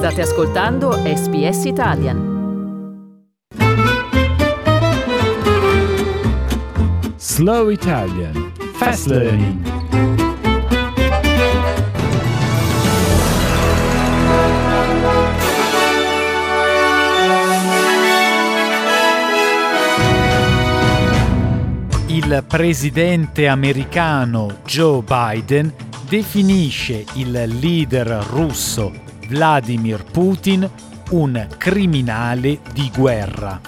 State ascoltando SBS Italian. Slow Italian Fast Learning. Il presidente americano Joe Biden definisce il leader russo Vladimir Putin un criminale di guerra.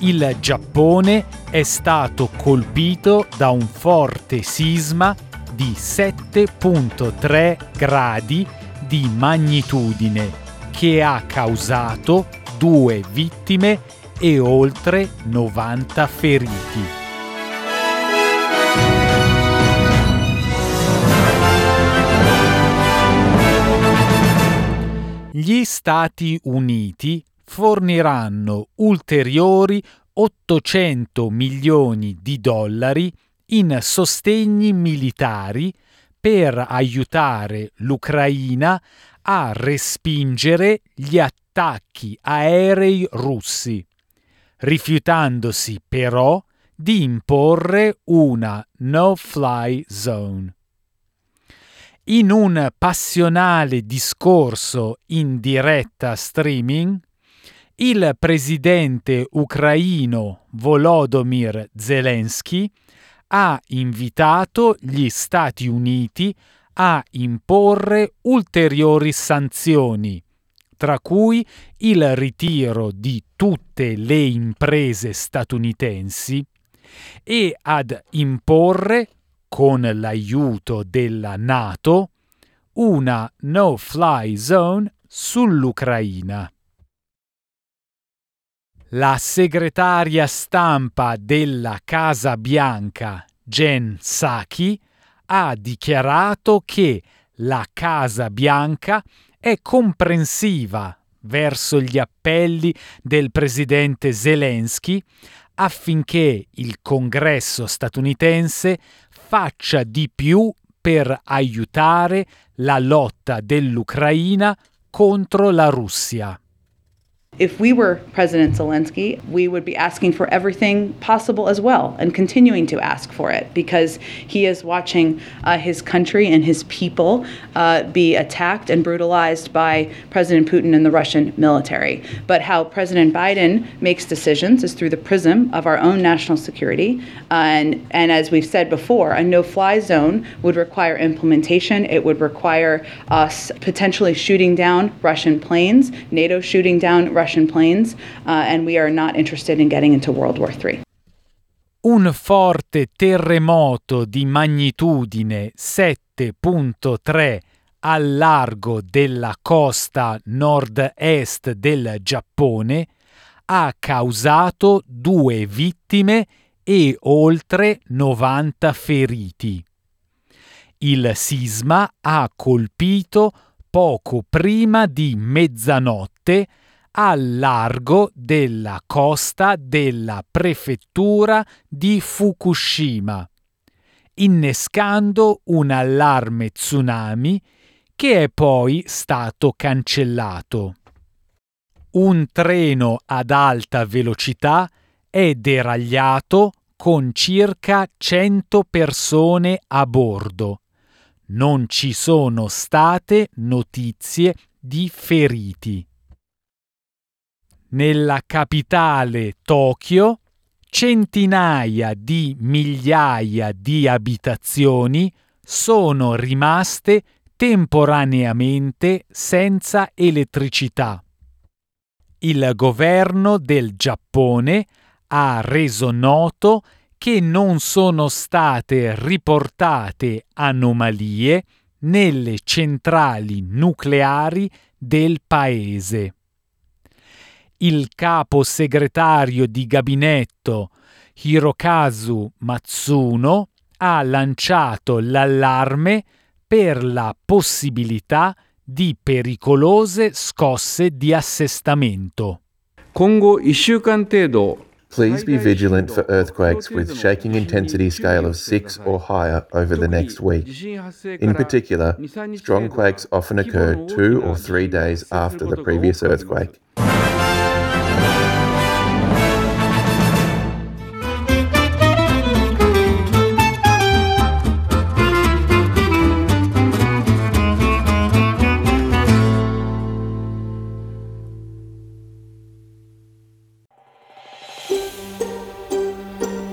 Il Giappone è stato colpito da un forte sisma di 7.3 gradi di magnitudine che ha causato due vittime e oltre 90 feriti. Gli Stati Uniti forniranno ulteriori 800 milioni di dollari in sostegni militari per aiutare l'Ucraina a respingere gli attacchi aerei russi, rifiutandosi però di imporre una no-fly zone. In un passionale discorso in diretta streaming, il presidente ucraino Volodymyr Zelensky ha invitato gli Stati Uniti a imporre ulteriori sanzioni, tra cui il ritiro di tutte le imprese statunitensi e ad imporre con l'aiuto della Nato, una no-fly zone sull'Ucraina. La segretaria stampa della Casa Bianca, Jen Psaki, ha dichiarato che la Casa Bianca è comprensiva verso gli appelli del presidente Zelensky affinché il congresso statunitense faccia di più per aiutare la lotta dell'Ucraina contro la Russia. If we were President Zelensky, we would be asking for everything possible as well and continuing to ask for it because he is watching uh, his country and his people uh, be attacked and brutalized by President Putin and the Russian military. But how President Biden makes decisions is through the prism of our own national security. Uh, and, and as we've said before, a no fly zone would require implementation, it would require us potentially shooting down Russian planes, NATO shooting down Russian Russian planes, uh, and we are not interested in getting into World War III. Un forte terremoto di magnitudine 7.3 al largo della costa nord-est del Giappone ha causato due vittime e oltre 90 feriti. Il sisma ha colpito poco prima di mezzanotte al largo della costa della prefettura di Fukushima, innescando un allarme tsunami che è poi stato cancellato. Un treno ad alta velocità è deragliato con circa 100 persone a bordo. Non ci sono state notizie di feriti. Nella capitale Tokyo centinaia di migliaia di abitazioni sono rimaste temporaneamente senza elettricità. Il governo del Giappone ha reso noto che non sono state riportate anomalie nelle centrali nucleari del paese il capo segretario di gabinetto Hirokazu Matsuno ha lanciato l'allarme per la possibilità di pericolose scosse di assestamento. Please be vigilant for earthquakes with shaking intensity scale of 6 or higher over the next week. In particular, strong quakes often occur two or three days after the previous earthquake.